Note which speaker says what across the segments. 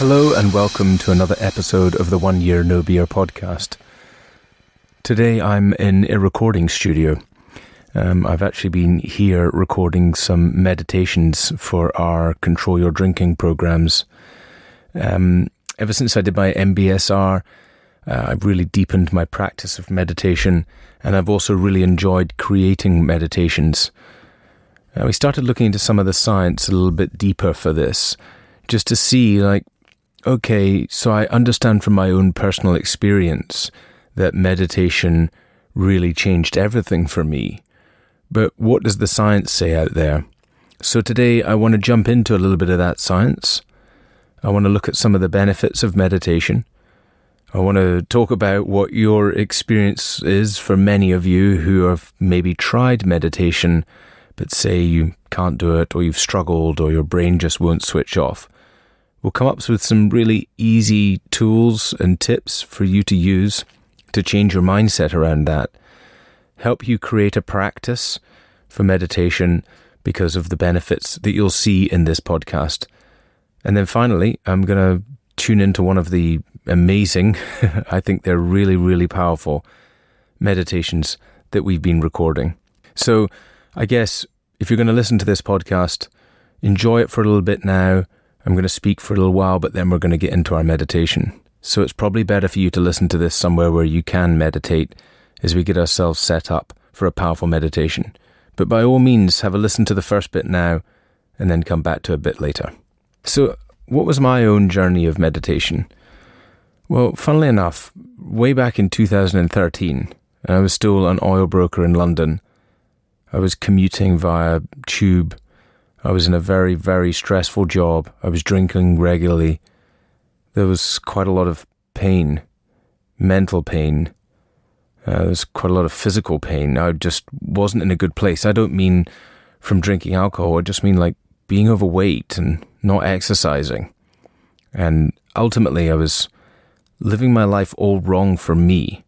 Speaker 1: Hello, and welcome to another episode of the One Year No Beer podcast. Today I'm in a recording studio. Um, I've actually been here recording some meditations for our Control Your Drinking programs. Um, ever since I did my MBSR, uh, I've really deepened my practice of meditation, and I've also really enjoyed creating meditations. Uh, we started looking into some of the science a little bit deeper for this, just to see, like, okay, so I understand from my own personal experience that meditation really changed everything for me. But what does the science say out there? So today I want to jump into a little bit of that science. I want to look at some of the benefits of meditation. I want to talk about what your experience is for many of you who have maybe tried meditation, but say you can't do it, or you've struggled, or your brain just won't switch off. We'll come up with some really easy tools and tips for you to use to change your mindset around that. Help you create a practice for meditation because of the benefits that you'll see in this podcast. And then finally, I'm going to tune into one of the amazing, I think they're really, really powerful meditations that we've been recording. So I guess if you're going to listen to this podcast, enjoy it for a little bit now I'm going to speak for a little while, but then we're going to get into our meditation. So it's probably better for you to listen to this somewhere where you can meditate as we get ourselves set up for a powerful meditation. But by all means, have a listen to the first bit now and then come back to a bit later. So, what was my own journey of meditation? Well, funnily enough, way back in 2013, I was still an oil broker in London. I was commuting via tube I was in a very, very stressful job. I was drinking regularly. There was quite a lot of pain, mental pain. Uh, there was quite a lot of physical pain. I just wasn't in a good place. I don't mean from drinking alcohol, I just mean like being overweight and not exercising. And ultimately, I was living my life all wrong for me.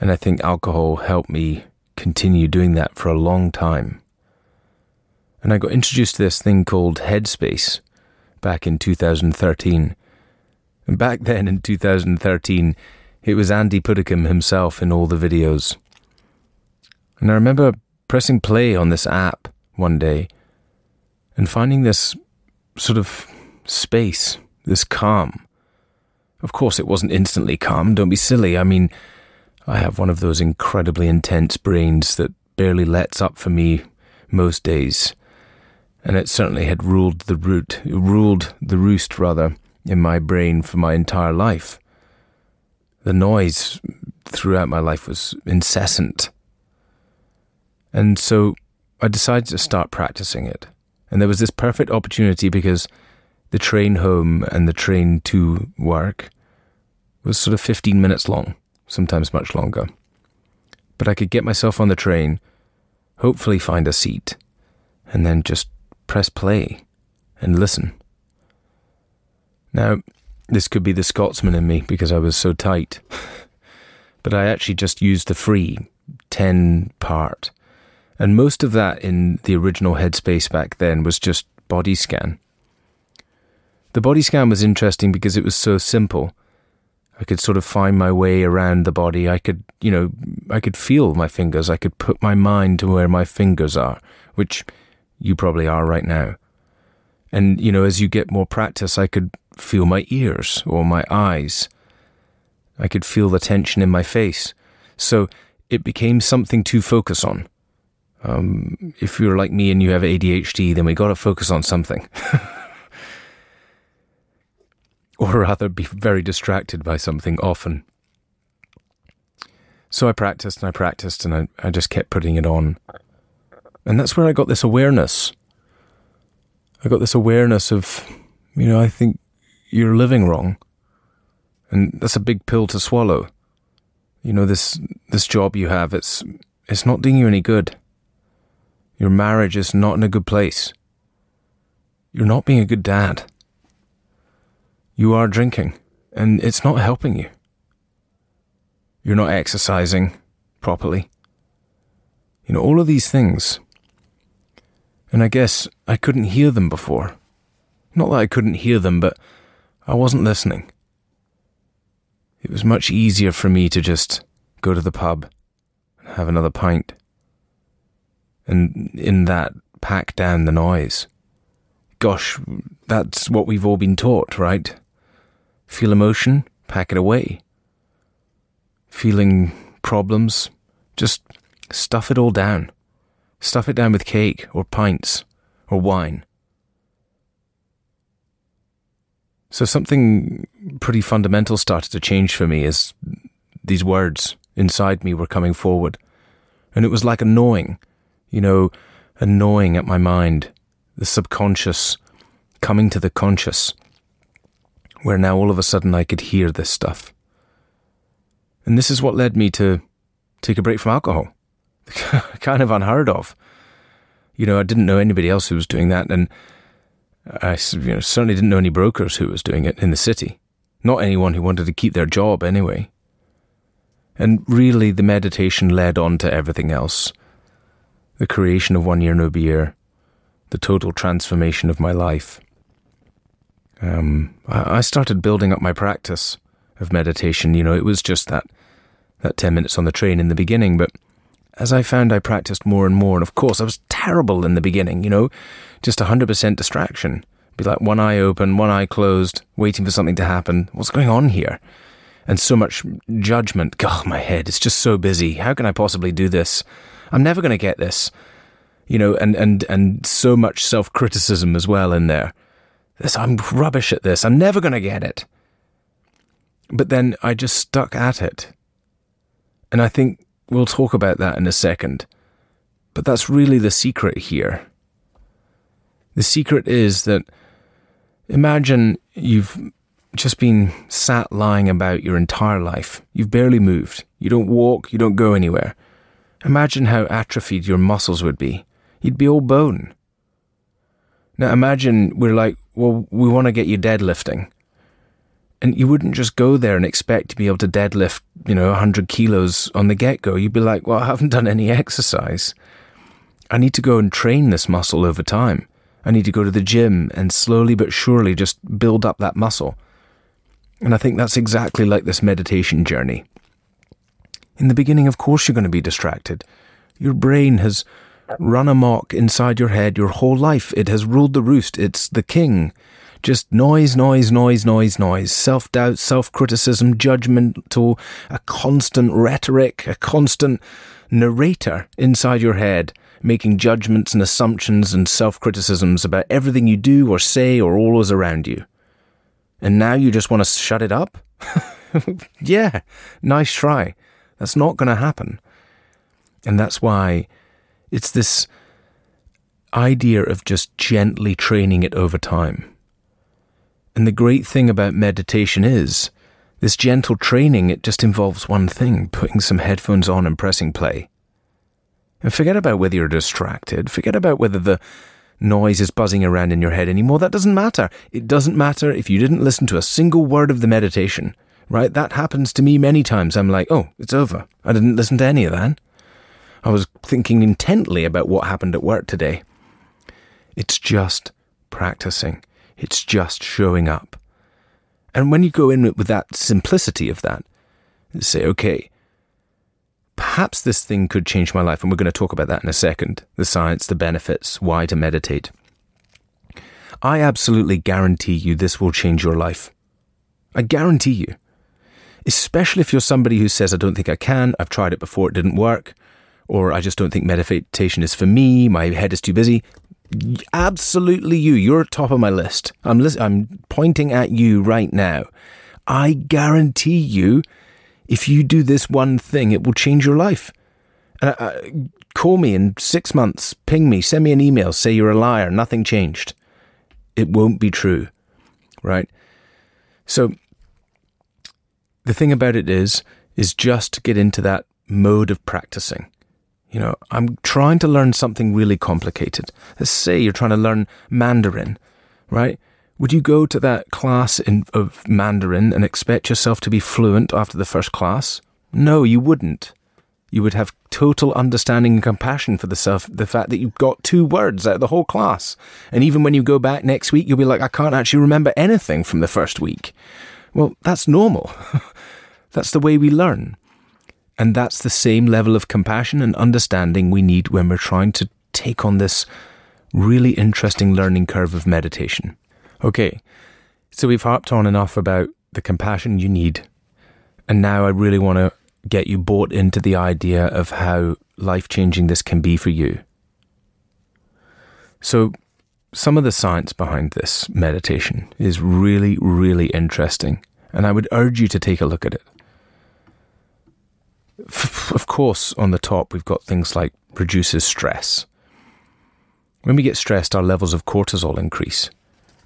Speaker 1: And I think alcohol helped me continue doing that for a long time and I got introduced to this thing called Headspace back in 2013. And back then in 2013, it was Andy Puddicombe himself in all the videos. And I remember pressing play on this app one day and finding this sort of space, this calm. Of course, it wasn't instantly calm, don't be silly. I mean, I have one of those incredibly intense brains that barely lets up for me most days and it certainly had ruled the root, ruled the roost rather, in my brain for my entire life. The noise throughout my life was incessant. And so I decided to start practicing it. And there was this perfect opportunity because the train home and the train to work was sort of 15 minutes long, sometimes much longer. But I could get myself on the train, hopefully find a seat, and then just press play and listen. Now, this could be the Scotsman in me because I was so tight, but I actually just used the free 10 part. And most of that in the original Headspace back then was just body scan. The body scan was interesting because it was so simple. I could sort of find my way around the body. I could, you know, I could feel my fingers. I could put my mind to where my fingers are, which you probably are right now. And, you know, as you get more practice, I could feel my ears or my eyes. I could feel the tension in my face. So it became something to focus on. Um, if you're like me and you have ADHD, then we got to focus on something. or rather, be very distracted by something often. So I practiced and I practiced and I, I just kept putting it on. And that's where I got this awareness. I got this awareness of, you know, I think you're living wrong. And that's a big pill to swallow. You know, this this job you have, it's it's not doing you any good. Your marriage is not in a good place. You're not being a good dad. You are drinking, and it's not helping you. You're not exercising properly. You know, all of these things. And I guess I couldn't hear them before. Not that I couldn't hear them, but I wasn't listening. It was much easier for me to just go to the pub and have another pint. And in that, pack down the noise. Gosh, that's what we've all been taught, right? Feel emotion, pack it away. Feeling problems, just stuff it all down. Stuff it down with cake or pints or wine. So something pretty fundamental started to change for me as these words inside me were coming forward. And it was like a gnawing, you know, a gnawing at my mind, the subconscious coming to the conscious, where now all of a sudden I could hear this stuff. And this is what led me to take a break from alcohol. kind of unheard of. You know, I didn't know anybody else who was doing that, and I you know, certainly didn't know any brokers who was doing it in the city. Not anyone who wanted to keep their job, anyway. And really, the meditation led on to everything else the creation of One Year No Beer, the total transformation of my life. Um, I started building up my practice of meditation. You know, it was just that that ten minutes on the train in the beginning, but as I found I practiced more and more, and of course I was terrible in the beginning. You know, just hundred percent distraction. Be like one eye open, one eye closed, waiting for something to happen. What's going on here? and so much judgment. God, my head is just so busy. How can I possibly do this? I'm never going to get this. You know, and, and, and so much self criticism as well in there. This, I'm rubbish at this. I'm never going to get it. But then I just stuck at it. And I think we'll talk about that in a second. But that's really the secret here. The secret is that imagine you've just been sat lying about your entire life. You've barely moved. You don't walk, you don't go anywhere. Imagine how atrophied your muscles would be. You'd be all bone. Now imagine we're like, well, we want to get you deadlifting. And you wouldn't just go there and expect to be able to deadlift, you know, 100 kilos on the get go. You'd be like, well, I haven't done any exercise. I need to go and train this muscle over time. I need to go to the gym and slowly but surely just build up that muscle. And I think that's exactly like this meditation journey. In the beginning, of course, you're going to be distracted. Your brain has run amok inside your head your whole life. It has ruled the roost. It's the king. Just noise, noise, noise, noise, noise. Self doubt, self criticism, judgmental, a constant rhetoric, a constant narrator inside your head, making judgments and assumptions and self criticisms about everything you do or say or all is around you and now you just want to shut it up? yeah, nice try. That's not going to happen. And that's why it's this idea of just gently training it over time. And the great thing about meditation is this gentle training, it just involves one thing putting some headphones on and pressing play. And forget about whether you're distracted, forget about whether the noise is buzzing around in your head anymore. That doesn't matter. It doesn't matter if you didn't listen to a single word of the meditation, right? That happens to me many times. I'm like, oh, it's over. I didn't listen to any of that. I was thinking intently about what happened at work today. It's just practicing. It's just showing up. And when you go in with that simplicity of that, say, okay, perhaps this thing could change my life. And we're going to talk about that in a second the science, the benefits, why to meditate. I absolutely guarantee you this will change your life. I guarantee you. Especially if you're somebody who says, I don't think I can, I've tried it before, it didn't work, or I just don't think meditation is for me, my head is too busy. Absolutely you. You're at top of my list. I'm, li- I'm pointing at you right now. I guarantee you If you do this one thing, it will change your life. Uh, uh, call me in six months, ping me, send me an email, say you're a liar, nothing changed. It won't be true, right? So the thing about it is, is just to get into that mode of practicing. You know, I'm trying to learn something really complicated. Let's say you're trying to learn Mandarin, right? Would you go to that class in, of Mandarin and expect yourself to be fluent after the first class? No, you wouldn't. You would have total understanding and compassion for the self, the fact that you've got two words out of the whole class. And even when you go back next week, you'll be like, I can't actually remember anything from the first week. Well, that's normal. that's the way we learn. And that's the same level of compassion and understanding we need when we're trying to take on this really interesting learning curve of meditation. Okay, so we've harped on enough about the compassion you need. And now I really want to get you bought into the idea of how life changing this can be for you. So, some of the science behind this meditation is really, really interesting, and I would urge you to take a look at it. Of course, on the top, we've got things like reduces stress. When we get stressed, our levels of cortisol increase,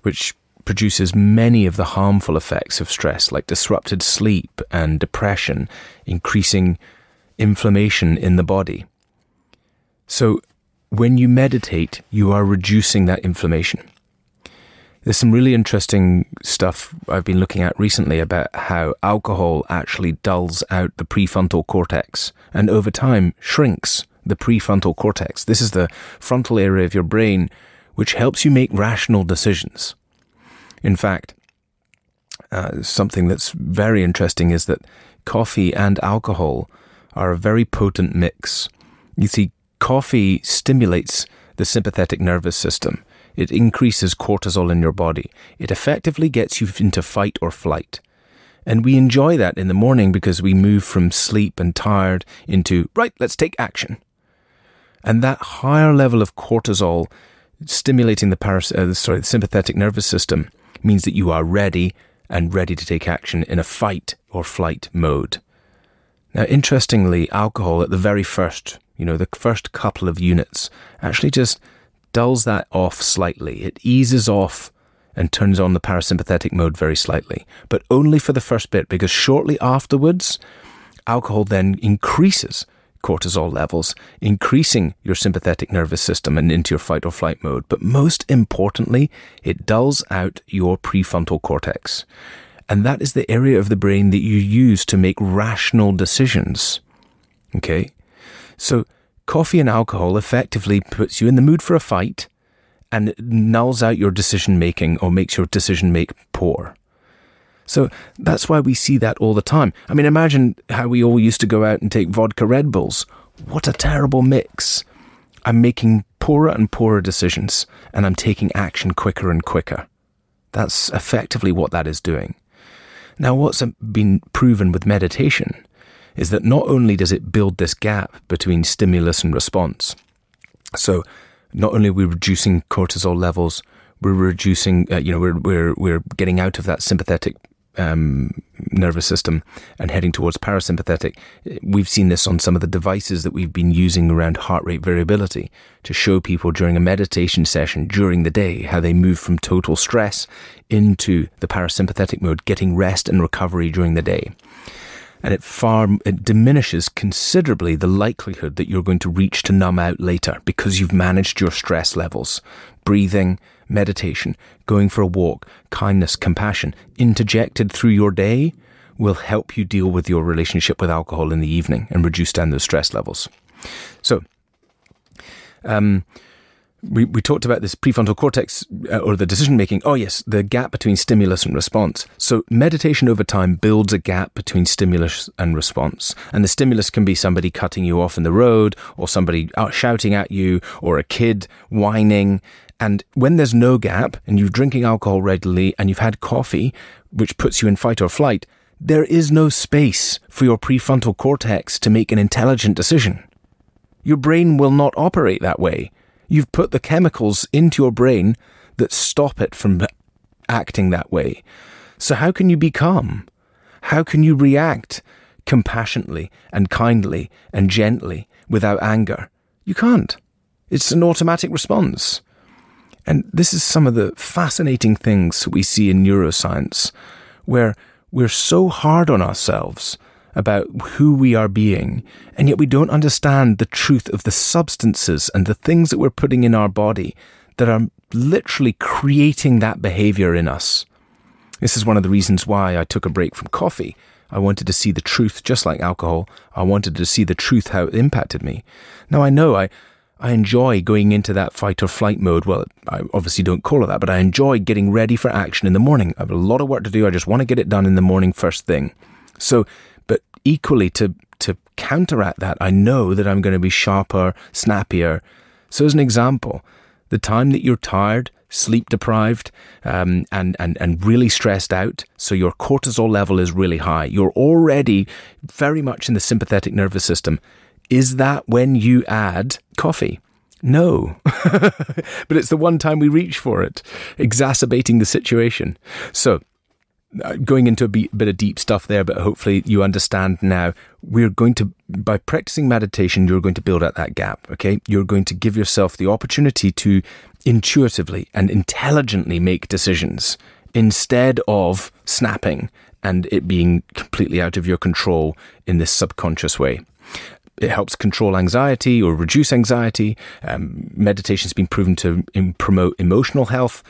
Speaker 1: which produces many of the harmful effects of stress, like disrupted sleep and depression, increasing inflammation in the body. So, when you meditate, you are reducing that inflammation. There's some really interesting stuff I've been looking at recently about how alcohol actually dulls out the prefrontal cortex and over time shrinks the prefrontal cortex. This is the frontal area of your brain which helps you make rational decisions. In fact, uh, something that's very interesting is that coffee and alcohol are a very potent mix. You see, coffee stimulates the sympathetic nervous system. It increases cortisol in your body. It effectively gets you into fight or flight. And we enjoy that in the morning because we move from sleep and tired into, right, let's take action. And that higher level of cortisol stimulating the, paras- uh, sorry, the sympathetic nervous system means that you are ready and ready to take action in a fight or flight mode. Now, interestingly, alcohol at the very first, you know, the first couple of units actually just dulls that off slightly. It eases off and turns on the parasympathetic mode very slightly, but only for the first bit because shortly afterwards, alcohol then increases cortisol levels, increasing your sympathetic nervous system and into your fight or flight mode. But most importantly, it dulls out your prefrontal cortex. And that is the area of the brain that you use to make rational decisions. Okay? So, coffee and alcohol effectively puts you in the mood for a fight and nulls out your decision making or makes your decision make poor. So that's why we see that all the time. I mean, imagine how we all used to go out and take vodka Red Bulls. What a terrible mix. I'm making poorer and poorer decisions, and I'm taking action quicker and quicker. That's effectively what that is doing. Now, what's been proven with meditation is that not only does it build this gap between stimulus and response, so not only are we reducing cortisol levels, we're reducing, uh, you know, we're, we're, we're getting out of that sympathetic um, nervous system and heading towards parasympathetic. We've seen this on some of the devices that we've been using around heart rate variability to show people during a meditation session during the day how they move from total stress into the parasympathetic mode, getting rest and recovery during the day. And it far it diminishes considerably the likelihood that you're going to reach to numb out later because you've managed your stress levels, breathing, meditation, going for a walk, kindness, compassion, interjected through your day will help you deal with your relationship with alcohol in the evening and reduce down those stress levels. So, um, we, we talked about this prefrontal cortex uh, or the decision making. Oh, yes, the gap between stimulus and response. So, meditation over time builds a gap between stimulus and response. And the stimulus can be somebody cutting you off in the road, or somebody out shouting at you, or a kid whining. And when there's no gap and you're drinking alcohol regularly and you've had coffee, which puts you in fight or flight, there is no space for your prefrontal cortex to make an intelligent decision. Your brain will not operate that way. You've put the chemicals into your brain that stop it from acting that way. So, how can you be calm? How can you react compassionately and kindly and gently without anger. You can't. It's an automatic response. And this is some of the fascinating things we see in neuroscience, where we're so hard on ourselves about who we are being, and yet we don't understand the truth of the substances and the things that we're putting in our body that are literally creating that behavior in us. This is one of the reasons why I took a break from coffee. I wanted to see the truth, just like alcohol. I wanted to see the truth, how it impacted me. Now I know I, I enjoy going into that fight or flight mode. Well, I obviously don't call it that, but I enjoy getting ready for action in the morning. I have a lot of work to do. I just want to get it done in the morning first thing. So, equally to, to counteract that, I know that I'm going to be sharper, snappier. So as an example, the time that you're tired, sleep deprived, um, and, and, and really stressed out, so your cortisol level is really high, you're already very much in the sympathetic nervous system. Is that when you add coffee? No. but it's the one time we reach for it, exacerbating the situation. So, going into a bit of deep stuff there, but hopefully you understand now. We're going to, by practicing meditation, you're going to build out that gap, okay? You're going to give yourself the opportunity to intuitively and intelligently make decisions instead of snapping and it being completely out of your control in this subconscious way it helps control anxiety or reduce anxiety. Um, meditation has been proven to promote emotional health,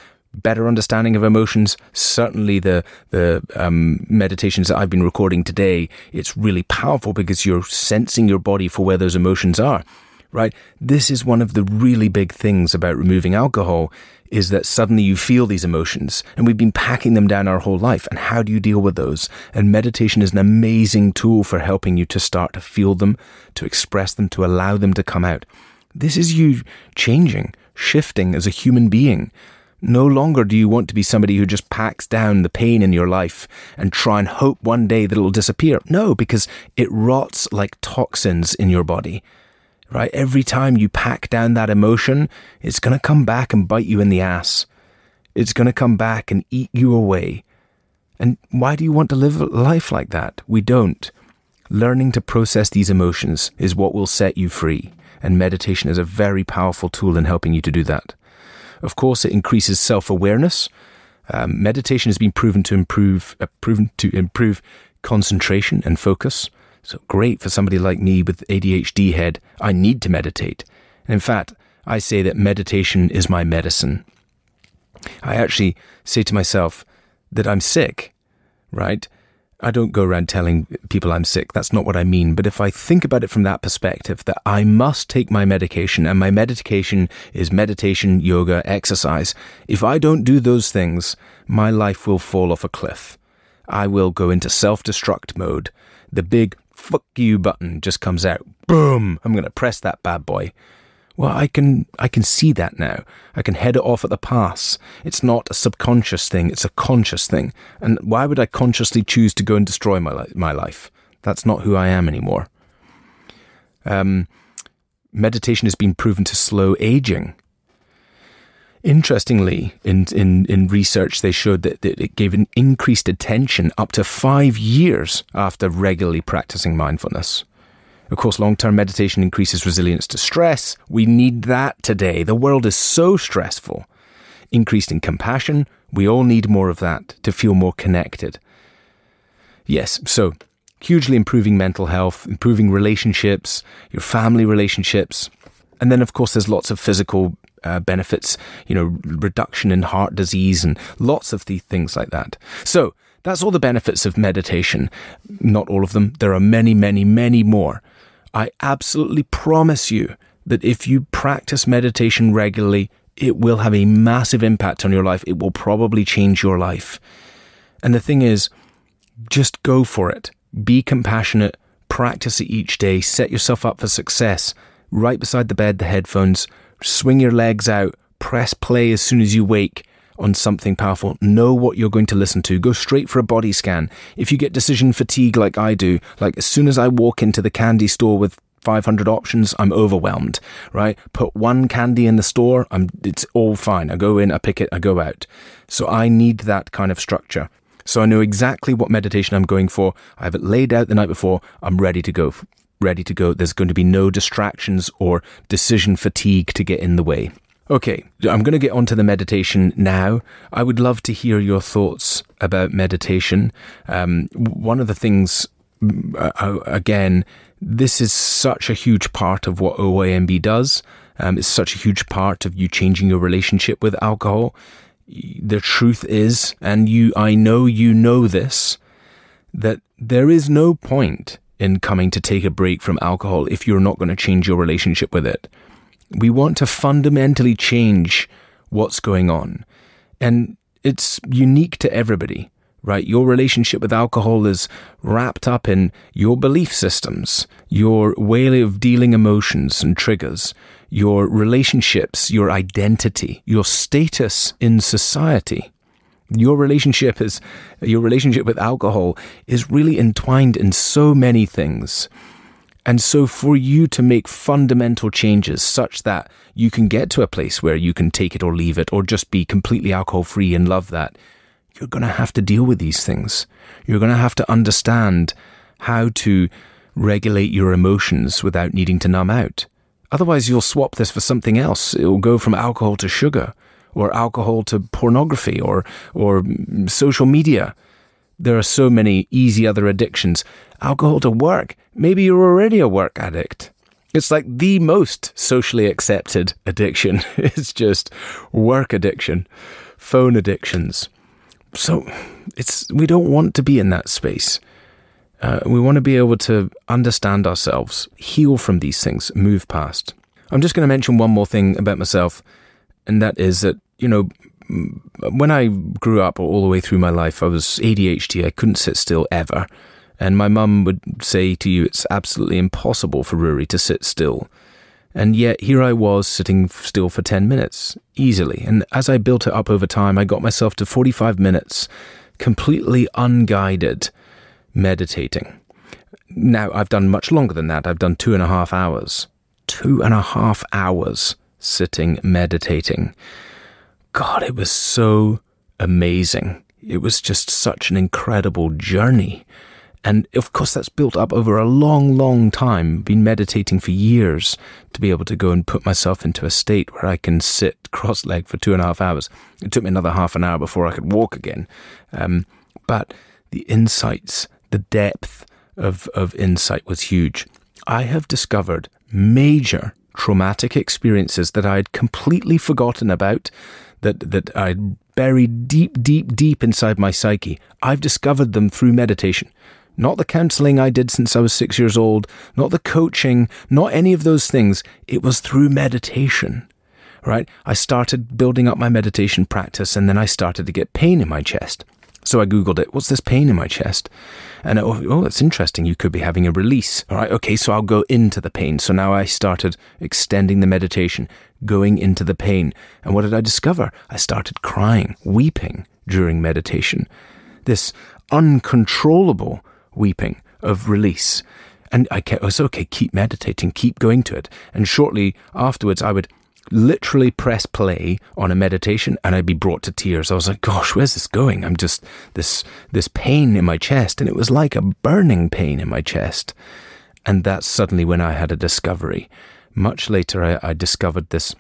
Speaker 1: better understanding of emotions. Certainly, the the um, meditations that I've been recording today, it's really powerful because you're sensing your body for where those emotions are. Right. This is one of the really big things about removing alcohol is that suddenly you feel these emotions and we've been packing them down our whole life. And how do you deal with those? And meditation is an amazing tool for helping you to start to feel them, to express them, to allow them to come out. This is you changing, shifting as a human being. No longer do you want to be somebody who just packs down the pain in your life and try and hope one day that it'll disappear. No, because it rots like toxins in your body right? Every time you pack down that emotion, it's going to come back and bite you in the ass. It's going to come back and eat you away. And why do you want to live a life like that? We don't. Learning to process these emotions is what will set you free, and meditation is a very powerful tool in helping you to do that. Of course, it increases self awareness. Um, meditation has been proven to improve, uh, proven to improve concentration and focus. So great for somebody like me with ADHD head. I need to meditate. And in fact, I say that meditation is my medicine. I actually say to myself that I'm sick, right? I don't go around telling people I'm sick. That's not what I mean. But if I think about it from that perspective, that I must take my medication and my medication is meditation, yoga, exercise. If I don't do those things, my life will fall off a cliff. I will go into self destruct mode. The big fuck you button just comes out. Boom! I'm going to press that bad boy. Well, I can I can see that now. I can head it off at the pass. It's not a subconscious thing; it's a conscious thing. And why would I consciously choose to go and destroy my li- my life? That's not who I am anymore. Um, meditation has been proven to slow aging. Interestingly, in, in, in research, they showed that, that it gave an increased attention up to five years after regularly practicing mindfulness. Of course, long term meditation increases resilience to stress. We need that today. The world is so stressful. Increased in compassion. We all need more of that to feel more connected. Yes, so hugely improving mental health, improving relationships, your family relationships. And then, of course, there's lots of physical uh, benefits, you know, reduction in heart disease and lots of the things like that. So that's all the benefits of meditation. Not all of them. There are many, many, many more. I absolutely promise you that if you practice meditation regularly, it will have a massive impact on your life. It will probably change your life. And the thing is, just go for it. Be compassionate. Practice it each day. Set yourself up for success. Right beside the bed, the headphones swing your legs out, press play as soon as you wake on something powerful. Know what you're going to listen to. Go straight for a body scan. If you get decision fatigue like I do, like as soon as I walk into the candy store with 500 options, I'm overwhelmed, right? Put one candy in the store, I'm, it's all fine. I go in, I pick it, I go out. So I need that kind of structure. So I know exactly what meditation I'm going for. I have it laid out the night before. I'm ready to go. Ready to go. There's going to be no distractions or decision fatigue to get in the way. Okay, I'm going to get onto the meditation now. I would love to hear your thoughts about meditation. Um, one of the things, uh, uh again, this is such a huge part of what OYNB does. Um, it's such a huge part of you changing your relationship with alcohol. The truth is, and you, I know you know this, that there is no point in coming to take a break from alcohol if you're not going to change your relationship with it. We want to fundamentally change what's going on. And it's unique to everybody right? Your relationship with alcohol is wrapped up in your belief systems, your way of dealing emotions and triggers, your relationships, your identity, your status in society. Your relationship is, your relationship with alcohol is really entwined in so many things. And so for you to make fundamental changes such that you can get to a place where you can take it or leave it or just be completely alcohol free and love that, you're going to have to deal with these things. You're going to have to understand how to regulate your emotions without needing to numb out. Otherwise, you'll swap this for something else. It'll go from alcohol to sugar, or alcohol to pornography, or, or mm, social media. There are so many easy other addictions. Alcohol to work. Maybe you're already a work addict. It's like the most socially accepted addiction. it's just work addiction, phone addictions. So it's we don't want to be in that space. Uh, we want to be able to understand ourselves, heal from these things, move past. I'm just going to mention one more thing about myself, and that is that you know when I grew up all the way through my life, I was ADHD. I couldn't sit still ever. And my mum would say to you, it's absolutely impossible for Rory to sit still. And yet here I was sitting still for 10 minutes, easily. And as I built it up over time, I got myself to 45 minutes, completely unguided, meditating. Now, I've done much longer than that. I've done two and a half hours. Two and a half hours sitting, meditating. God, it was so amazing. It was just such an incredible journey. And of course, that's built up over a long, long time. Been meditating for years to be able to go and put myself into a state where I can sit cross legged for two and a half hours. It took me another half an hour before I could walk again. Um, but the insights, the depth of, of insight was huge. I have discovered major traumatic experiences that I had completely forgotten about, that, that I'd buried deep, deep, deep inside my psyche. I've discovered them through meditation. Not the counseling I did since I was six years old, not the coaching, not any of those things. It was through meditation, right? I started building up my meditation practice and then I started to get pain in my chest. So I Googled it. What's this pain in my chest? And oh, oh, that's interesting. You could be having a release. All right. Okay. So I'll go into the pain. So now I started extending the meditation, going into the pain. And what did I discover? I started crying, weeping during meditation. This uncontrollable weeping of release. And I, kept, I was okay, keep meditating, keep going to it. And shortly afterwards, I would literally press play on a meditation and I'd be brought to tears. I was like, gosh, where's this going? I'm just this this pain in my chest and it was like a burning pain in my chest. And that's suddenly when I had a discovery. Much later I, I discovered this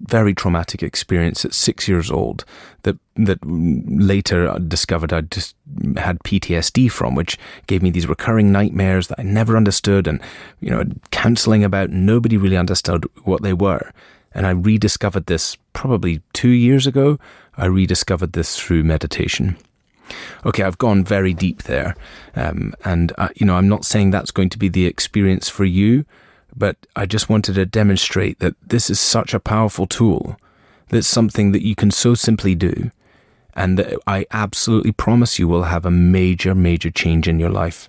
Speaker 1: very traumatic experience at six years old that that later I discovered I'd just had PTSD from, which gave me these recurring nightmares that I never understood, and you know, counselling about nobody really understood what they were. And I rediscovered this probably two years ago. I rediscovered this through meditation. Okay, I've gone very deep there, um, and uh, you know, I'm not saying that's going to be the experience for you but I just wanted to demonstrate that this is such a powerful tool. That's something that you can so simply do. And I absolutely promise you will have a major, major change in your life.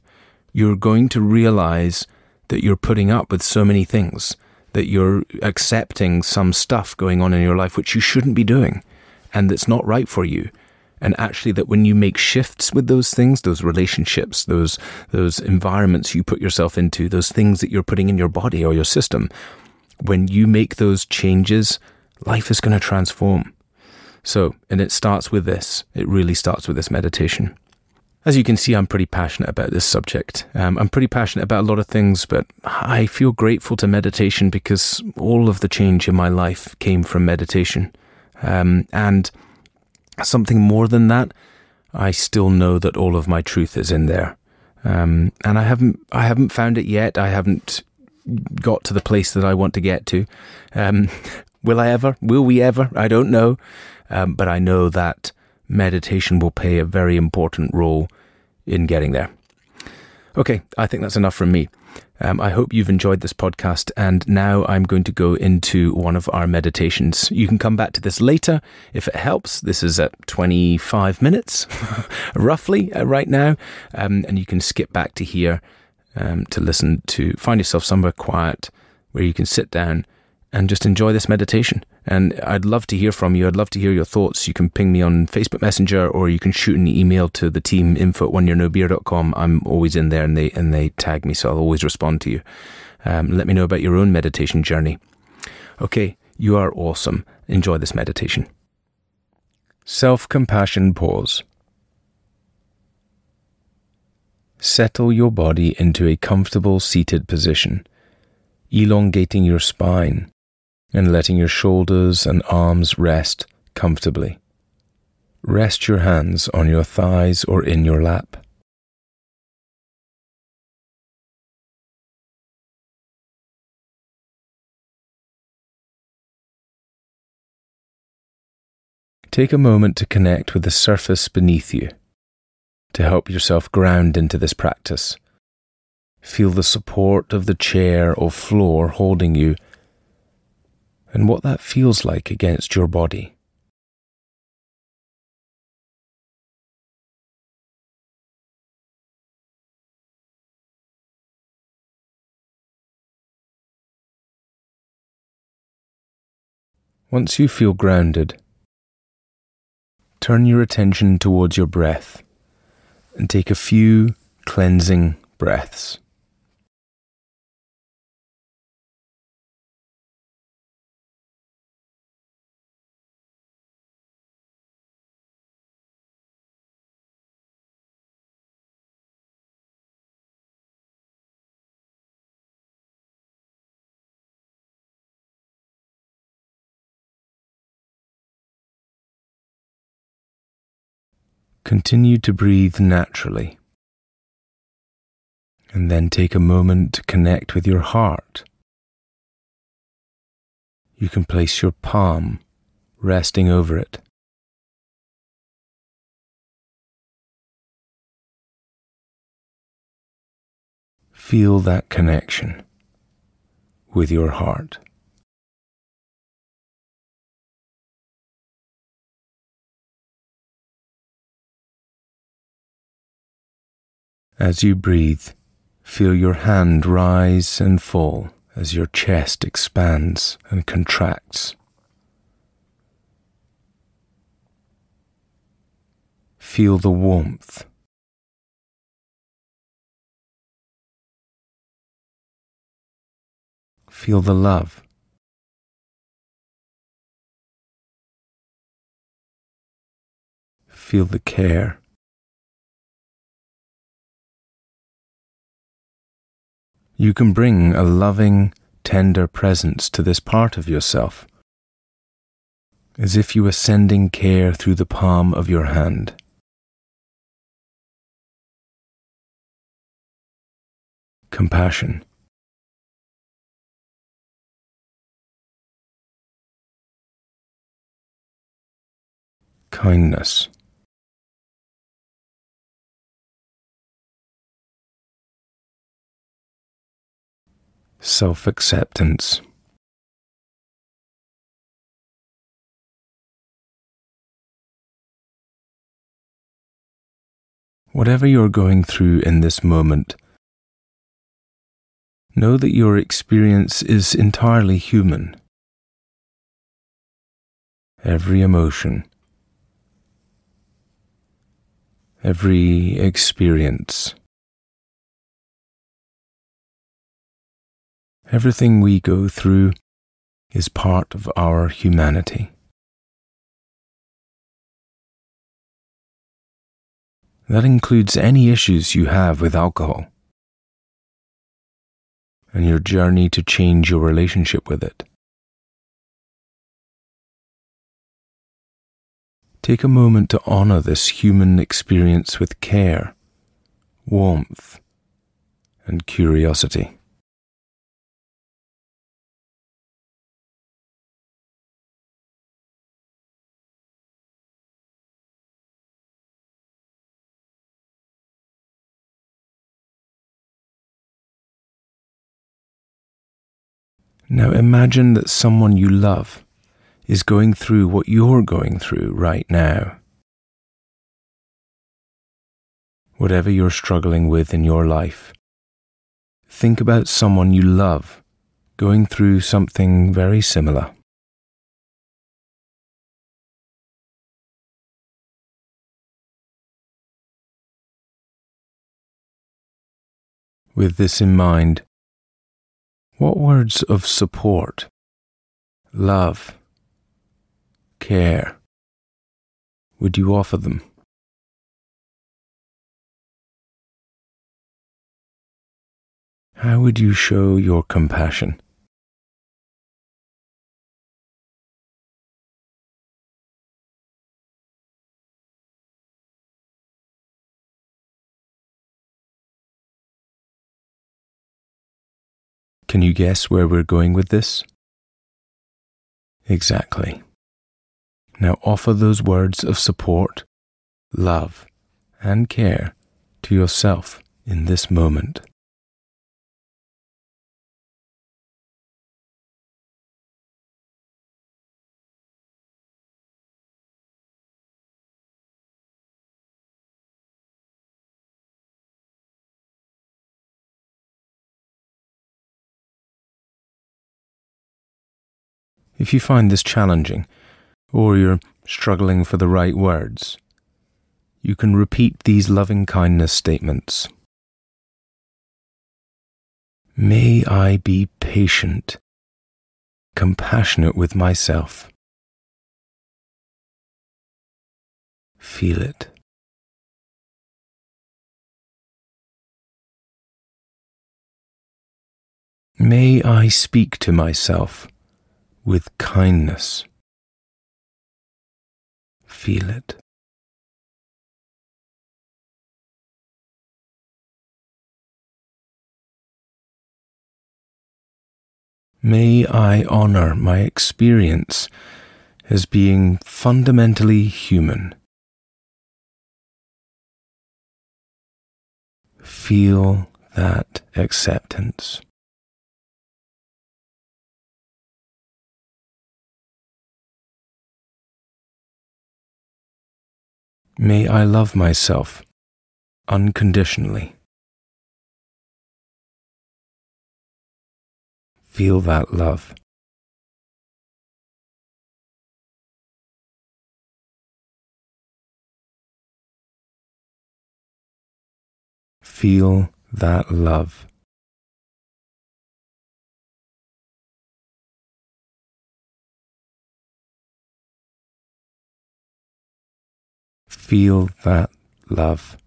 Speaker 1: You're going to realize that you're putting up with so many things, that you're accepting some stuff going on in your life which you shouldn't be doing, and that's not right for you and actually that when you make shifts with those things those relationships those those environments you put yourself into those things that you're putting in your body or your system when you make those changes life is going to transform So, and it starts with this. It really starts with this meditation. As you can see, I'm pretty passionate about this subject. Um, I'm pretty passionate about a lot of things, but I feel grateful to meditation because all of the change in my life came from meditation. Um, and something more than that, I still know that all of my truth is in there. Um, and I haven't, I haven't found it yet. I haven't got to the place that I want to get to. Um, will I ever? Will we ever? I don't know. Um, but I know that meditation will play a very important role in getting there. Okay, I think that's enough from me. Um, I hope you've enjoyed this podcast, and now I'm going to go into one of our meditations. You can come back to this later if it helps. This is at 25 minutes, roughly, uh, right now, um, and you can skip back to here um, to listen to find yourself somewhere quiet where you can sit down and just enjoy this meditation. And I'd love to hear from you. I'd love to hear your thoughts. You can ping me on Facebook Messenger or you can shoot an email to the team info at oneyearnobeer.com. I'm always in there and they, and they tag me, so I'll always respond to you. Um, let me know about your own meditation journey. Okay, you are awesome. Enjoy this meditation. Self compassion pause. Settle your body into a comfortable seated position, elongating your spine and letting your shoulders and arms rest comfortably. Rest your hands on your thighs or in your lap. Take a moment to connect with the surface beneath you to help yourself ground into this practice. Feel the support of the chair or floor holding you and what that feels like against your body. Once you feel grounded, turn your attention towards your breath and take a few cleansing breaths. Continue to breathe naturally. And then take a moment to connect with your heart. You can place your palm resting over it. Feel that connection with your heart. As you breathe, feel your hand rise and fall as your chest expands and contracts. Feel the warmth. Feel the love. Feel the care. You can bring a loving, tender presence to this part of yourself, as if you were sending care through the palm of your hand. Compassion. Kindness. Self acceptance. Whatever you're going through in this moment, know that your experience is entirely human. Every emotion, every experience Everything we go through is part of our humanity. That includes any issues you have with alcohol and your journey to change your relationship with it. Take a moment to honor this human experience with care, warmth, and curiosity. Now imagine that someone you love is going through what you're going through right now. Whatever you're struggling with in your life, think about someone you love going through something very similar. With this in mind, what words of support, love, care would you offer them? How would you show your compassion? Can you guess where we're going with this? Exactly. Now offer those words of support, love, and care to yourself in this moment. If you find this challenging, or you're struggling for the right words, you can repeat these loving kindness statements. May I be patient, compassionate with myself. Feel it. May I speak to myself with kindness. Feel it. May I honor my experience as being fundamentally human. Feel that acceptance. May I love myself unconditionally. Feel that love. Feel that love. Feel that love.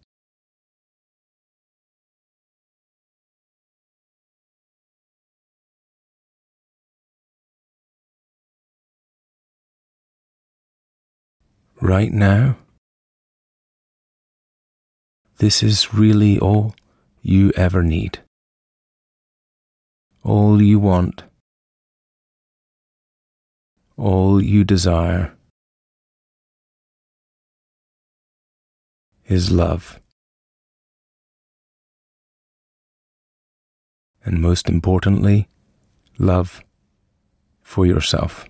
Speaker 1: Right now, this is really all you ever need. All you want. All you desire. Is love. And most importantly, love for yourself.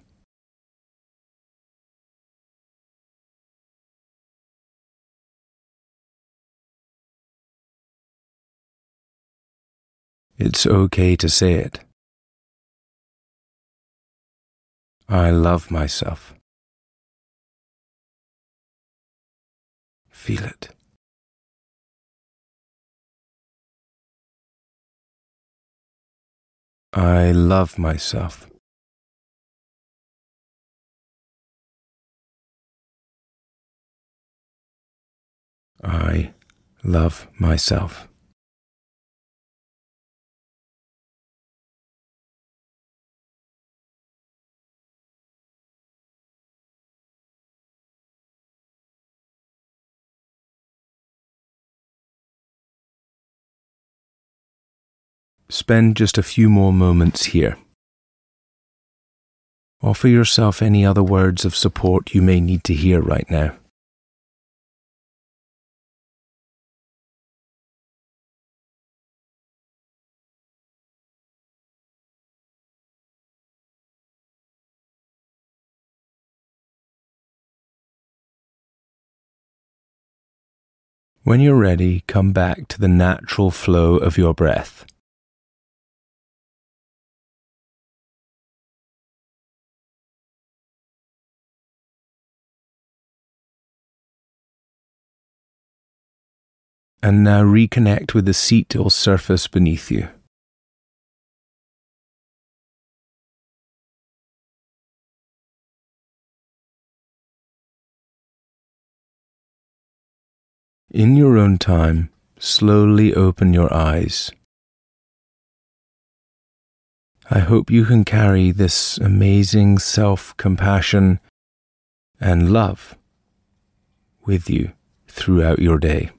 Speaker 1: It's okay to say it. I love myself. Feel it. I love myself. I love myself. Spend just a few more moments here. Offer yourself any other words of support you may need to hear right now. When you're ready, come back to the natural flow of your breath. And now reconnect with the seat or surface beneath you. In your own time, slowly open your eyes. I hope you can carry this amazing self compassion and love with you throughout your day.